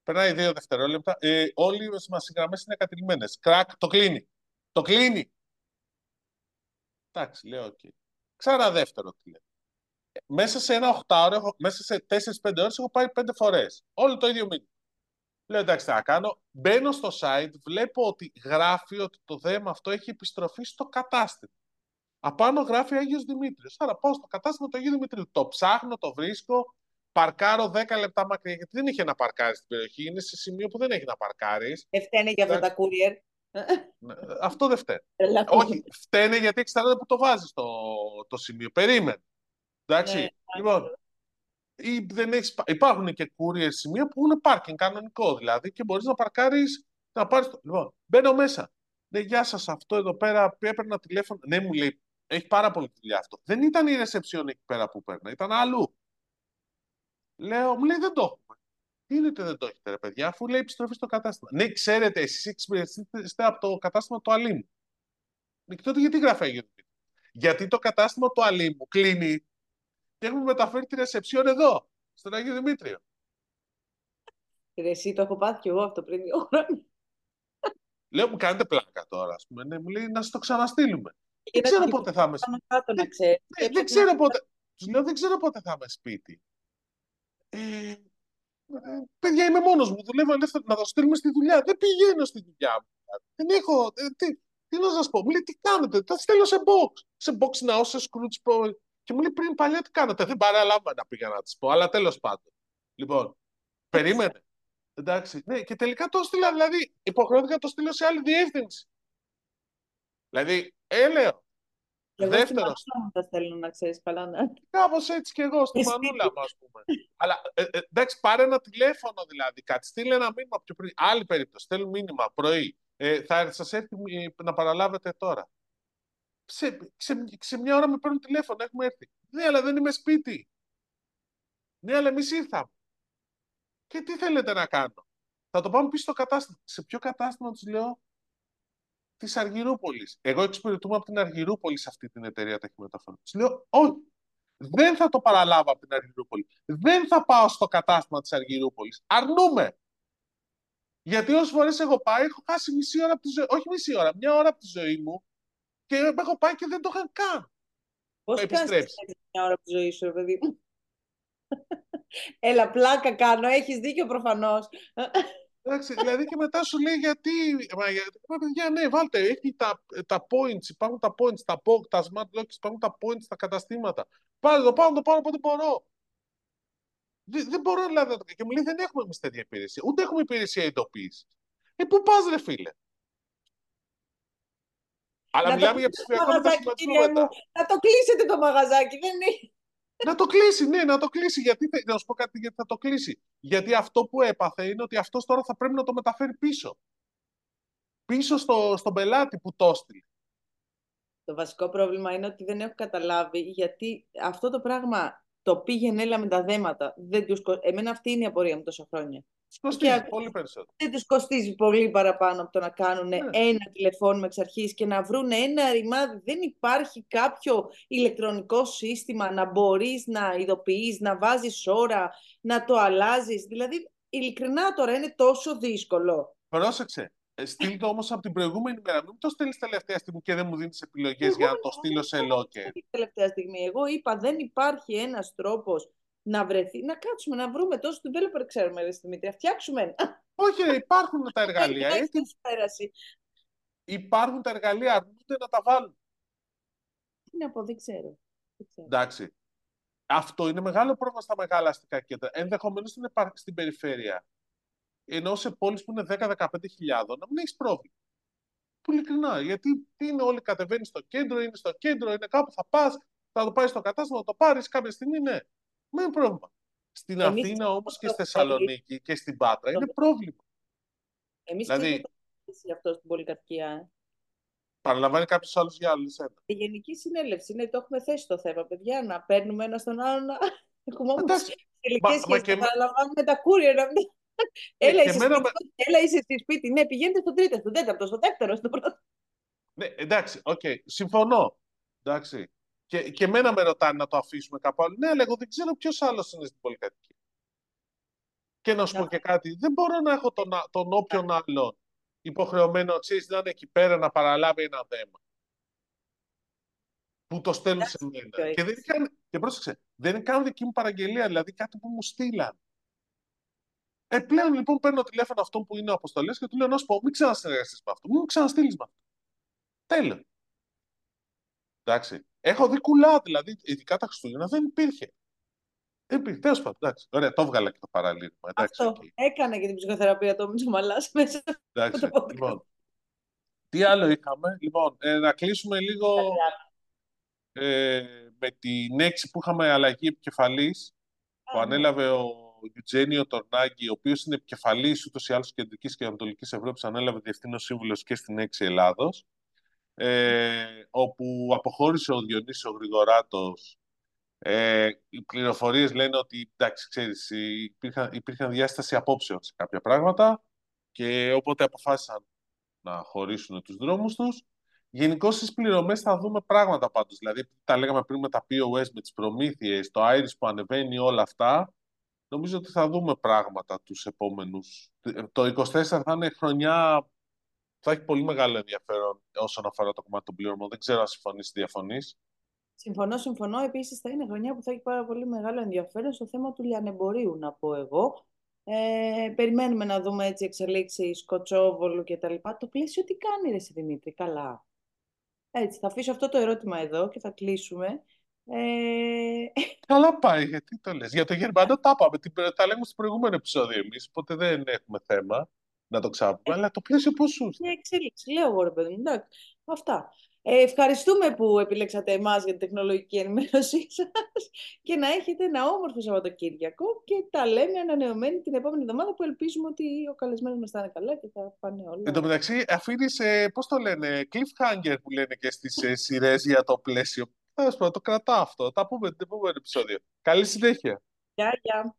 Περνάει δύο δευτερόλεπτα. Ε, όλοι μας οι γραμμές είναι κατηλημένες. Κρακ, το κλείνει. Το κλείνει. Εντάξει, λέω, OK. Okay. Ξανά δεύτερο τηλέφωνο. Μέσα σε ένα οχτάωρο, μέσα σε τέσσερι-πέντε ώρες έχω πάει πέντε φορές. Όλο το ίδιο μήνυμα. Λέω εντάξει, θα κάνω. Μπαίνω στο site, βλέπω ότι γράφει ότι το δέμα αυτό έχει επιστροφή στο κατάστημα. Απάνω γράφει Άγιος Δημήτριος. Άρα πάω στο κατάστημα του Αγίου Δημήτριου. Το ψάχνω, το βρίσκω, παρκάρω 10 λεπτά μακριά, γιατί δεν είχε να παρκάρει στην περιοχή. Είναι σε σημείο που δεν έχει να παρκάρεις. Δεν φταίνε για αυτά τα courier. Ναι, αυτό δεν φταίνει. Όχι, φταίνε γιατί εξαρτάται που το βάζεις το, το σημείο. Περίμενε. Εντάξει. Ναι, λοιπόν, ή δεν έχεις, υπάρχουν και courier σημεία που είναι parking κανονικό δηλαδή και μπορείς να παρκάρεις. Να πάρεις το... Λοιπόν, μπαίνω μέσα. Ναι, γεια σας, αυτό εδώ πέρα έπαιρνα τηλέφωνο. Ναι, μου λέει, έχει πάρα πολύ δουλειά αυτό. Δεν ήταν η ρεσεψιόν εκεί πέρα που παίρνω, ήταν αλλού. Λέω, μου λέει δεν το έχουμε. Τι είναι ότι δεν το έχετε, ρε παιδιά, αφού λέει επιστροφή στο κατάστημα. Ναι, ξέρετε, εσείς εξυπηρετήσετε από το κατάστημα του Αλήμου. Ναι, τότε γιατί γράφει Αγίου Γιατί το κατάστημα του Αλήμου κλείνει και έχουμε μεταφέρει τη ρεσεψιόν εδώ, στον Αγίο Δημήτριο. Ρε, εσύ το έχω πάθει κι εγώ αυτό πριν δύο χρόνια. Λέω, μου κάνετε πλάκα τώρα, ας πούμε. Ναι, μου λέει να σας το ξαναστείλουμε. Δεν ξέρω πότε θα είμαι σπίτι. Δεν ξέρω πότε. Τους λέω, δεν ξέρω πότε θα είμαι σπίτι. Ε, ε, παιδιά, είμαι μόνος μου. Δουλεύω ελεύθερα να το στείλουμε στη δουλειά. Δεν πηγαίνω στη δουλειά μου. Δεν έχω. Ε, τι, τι να σας πω. Μου λέει, τι κάνετε. Τα στέλνω σε box. Σε box να όσο σκρούτς Και μου λέει πριν παλιά τι κάνετε. Δεν παραλάβα να πήγα να τη πω. Αλλά τέλος πάντων. Λοιπόν, περίμενε. Εντάξει. Ναι, και τελικά το έστειλα. Δηλαδή, υποχρεώθηκα να το στείλω σε άλλη διεύθυνση. Δηλαδή, έλεος. Εγώ Δεύτερος. τα στέλνω να ξέρεις καλά. Ναι. Κάπως έτσι κι εγώ, στη μανούλα μου, ας πούμε. Αλλά ε, ε, εντάξει, πάρε ένα τηλέφωνο δηλαδή. Κάτι στείλε ένα μήνυμα πιο πριν. Άλλη περίπτωση. Στέλνουν μήνυμα πρωί. Ε, θα σας έρθει να παραλάβετε τώρα. Σε, σε, σε, μια ώρα με παίρνουν τηλέφωνο, έχουμε έρθει. Ναι, αλλά δεν είμαι σπίτι. Ναι, αλλά εμείς ήρθαμε. Και τι θέλετε να κάνω; Θα το πάμε πίσω στο κατάστημα. Σε ποιο κατάστημα τους λέω, της Αργυρούπολης. Εγώ εξυπηρετούμε από την Αργυρούπολη σε αυτή την εταιρεία ταχυμεταφορών. Της λέω, Όχι. Δεν θα το παραλάβω από την Αργυρούπολη. Δεν θα πάω στο κατάστημα της Αργυρούπολης. Αρνούμε. Γιατί όσε φορές έχω πάει, έχω χάσει μισή ώρα από τη ζωή. Όχι μισή ώρα, μια ώρα από τη ζωή μου και έχω πάει και δεν το είχα καν. Πώς επιστρέψεις. Μια ώρα από τη ζωή σου, παιδί μου; Έλα, πλάκα κάνω. Έχεις δίκιο προφανώς. Εντάξει, δηλαδή και μετά σου λέει γιατί. Μα, για, ναι, βάλτε, έχει τα, τα points, υπάρχουν τα points, τα POG, τα smart locks, υπάρχουν τα points στα καταστήματα. Πάρε το πάνω, το πάνω, πότε μπορώ. Δεν, δεν μπορώ δηλαδή. Και μου λέει δεν έχουμε εμείς τέτοια υπηρεσία. Ούτε έχουμε υπηρεσία ειδοποίησης. Ε, πού πας, ρε φίλε; Αλλά μιλάμε για ψηφιακό μετασχηματισμό Να το κλείσετε το μαγαζάκι, δεν είναι. Να το κλείσει, ναι, να το κλείσει. Γιατί, να σου πω κάτι, γιατί θα το κλείσει. Γιατί αυτό που έπαθε είναι ότι αυτός τώρα θα πρέπει να το μεταφέρει πίσω. Πίσω στο, στον πελάτη που το έστειλε. Το βασικό πρόβλημα είναι ότι δεν έχω καταλάβει γιατί αυτό το πράγμα το πήγαινε έλα με τα δέματα. Δεν τους... Εμένα αυτή είναι η απορία μου τόσα χρόνια. Τους κοστίζει πολύ περισσότερο. Δεν τους κοστίζει πολύ παραπάνω από το να κάνουν Ναι. ένα τηλεφώνημα εξ αρχής και να βρουν ένα ρημάδι. Δεν υπάρχει κάποιο ηλεκτρονικό σύστημα να μπορείς να ειδοποιείς, να βάζεις ώρα, να το αλλάζεις. Δηλαδή, ειλικρινά τώρα είναι τόσο δύσκολο. Πρόσεξε. Ε, Στείλ το όμως από την προηγούμενη μέρα. Μην το στέλνει τελευταία στιγμή και δεν μου δίνεις επιλογές για να το στείλω σε locker. Όχι τελευταία στιγμή. Εγώ είπα δεν υπάρχει ένας τρόπος να βρεθεί, να κάτσουμε να βρούμε τόσο developer ξέρουμε, ρε Δημήτρη, να φτιάξουμε. Όχι, ρε, υπάρχουν τα εργαλεία. Έχει έτοιμα. πέραση. Υπάρχουν τα εργαλεία, αρνούνται να τα βάλουν. Τι να πω, δεν ξέρω. Δεν ξέρω. Εντάξει. Αυτό είναι μεγάλο πρόβλημα στα μεγάλα αστικά κέντρα. Ενδεχομένως στην, επα- στην περιφέρεια. Ενώ σε πόλεις που είναι 10-15 χιλιάδων, να μην έχεις πρόβλημα. Που ειλικρινά. Γιατί τι είναι, όλοι κατεβαίνεις στο κέντρο, είναι στο κέντρο, είναι κάπου, θα πας, θα το πάει στο κατάστημα, θα το πάρεις κάποια στιγμή, ναι. Δεν είναι πρόβλημα. Στην Εμείς Αθήνα όμω και το στη Θεσσαλονίκη και στην Πάτρα είναι πρόβλημα. Εμείς Δηλαδή- δηλαδή... το αυτό στην πολυκατοικία. ε. Παραλαμβάνει κάποιος άλλος για άλλο εσένα. Η Γενική Συνέλευση, ναι, το έχουμε θέσει το θέμα, παιδιά, να παίρνουμε ένα στον άλλο, να έχουμε όμως Εντάξει, φιλικές μα- μα σχέσεις, και να με- παραλαμβάνουμε τα courier, να μην... Ε, Έλα, και είσαι εμένα σπίτι, έλα, είσαι στη σπίτι, ναι, πηγαίνετε στον τρίτο, στον τέταρτο, στον δεύτερο, στον πρώτο. Ναι, εντάξει, οκ, συμφωνώ. Εντάξει. Και, και εμένα με ρωτάνε να το αφήσουμε κάπου άλλο. Ναι, αλλά εγώ δεν ξέρω ποιος άλλος είναι στην πολυκατοικία. Και να σου πω Να- και κάτι, δεν μπορώ να έχω τον, α- τον όποιον άλλον υποχρεωμένο ξέρεις, να είναι εκεί πέρα να παραλάβει ένα δέμα. Που το στέλνουν σε μένα. ποιο Και, δεν είναι καν, και πρόσεξε, δεν είναι καν δική μου παραγγελία, δηλαδή κάτι που μου στείλαν. Ε, πλέον λοιπόν παίρνω τηλέφωνο αυτόν που είναι αποστολές και του λέω να σου πω, μην ξανασυνεργαστείς με αυτό, μην μου ξαναστείλεις με αυτό. Τέλος. Εντάξει. Έχω δει κουλά, δηλαδή, ειδικά τα Χριστούγεννα δεν υπήρχε. Δεν υπήρχε. Τέλος πάντων, εντάξει. Ωραία, το έβγαλα και το παραλήρημα. Εντάξει, Αυτό οκ. έκανε και την ψυχοθεραπεία το Μητσομαλάς μέσα εντάξει. το podcast. Λοιπόν, τι άλλο είχαμε; Λοιπόν, ε, να κλείσουμε λίγο ε, με την έξι που είχαμε αλλαγή επικεφαλής που Α, ναι. ανέλαβε ο Γιουτζένιο Τορνάγκη, ο οποίος είναι επικεφαλής ούτως ή άλλως Κεντρικής και Ανατολικής Ευρώπης, ανέλαβε διευθύνων σύμβουλος και στην έξι Ελλάδος, ε, όπου αποχώρησε ο Διονύσης ο Γρηγοράτος. Ε, οι πληροφορίες λένε ότι, εντάξει, ξέρεις, υπήρχαν, υπήρχαν διάσταση απόψεων σε κάποια πράγματα και οπότε αποφάσισαν να χωρίσουν τους δρόμους τους. Γενικώς στις πληρωμές θα δούμε πράγματα πάντως. Δηλαδή, τα λέγαμε πριν με τα POS, με τις προμήθειες, το Iris που ανεβαίνει, όλα αυτά. Νομίζω ότι θα δούμε πράγματα τους επόμενους. Το 24 θα είναι χρονιά θα έχει πολύ μεγάλο ενδιαφέρον όσον αφορά το κομμάτι των πληρωμών. Δεν ξέρω αν συμφωνείς ή διαφωνείς. Συμφωνώ, συμφωνώ. Επίσης, θα είναι χρονιά που θα έχει πάρα πολύ μεγάλο ενδιαφέρον στο θέμα του λιανεμπορίου, να πω εγώ. Ε, περιμένουμε να δούμε έτσι εξελίξεις Κοτσόβολου και τα λοιπά. Το πλαίσιο τι κάνει, ρε εσύ, Δημήτρη, καλά. Έτσι, θα αφήσω αυτό το ερώτημα εδώ και θα κλείσουμε. Ε, Καλά πάει, γιατί το λες. Για το Γερμανό τα είπαμε, την- τα λέμε στο προηγούμενο επεισόδιο εμείς, οπότε δεν έχουμε θέμα να το ξάπουμε, αλλά το πλαίσιο πώς σου ήρθε; μια εξέλιξη, λέω εγώ, ρε παιδί μου. Εντάξει, αυτά. Ε, ευχαριστούμε που επιλέξατε εμάς για την τεχνολογική ενημέρωσή σας και να έχετε ένα όμορφο Σαββατοκύριακο και τα λέμε ανανεωμένοι την επόμενη εβδομάδα που ελπίζουμε ότι ο καλεσμένος μας θα είναι καλά και θα πάνε όλα. Εν τω μεταξύ, αφήνεις, ε, πώς το λένε, cliffhanger που λένε και στις ε, σειρές για το πλαίσιο. Τέλος πάντων, το κρατάω αυτό. Τα πούμε την επόμενη επεισόδιο. Καλή συνέχεια. Γεια, γεια.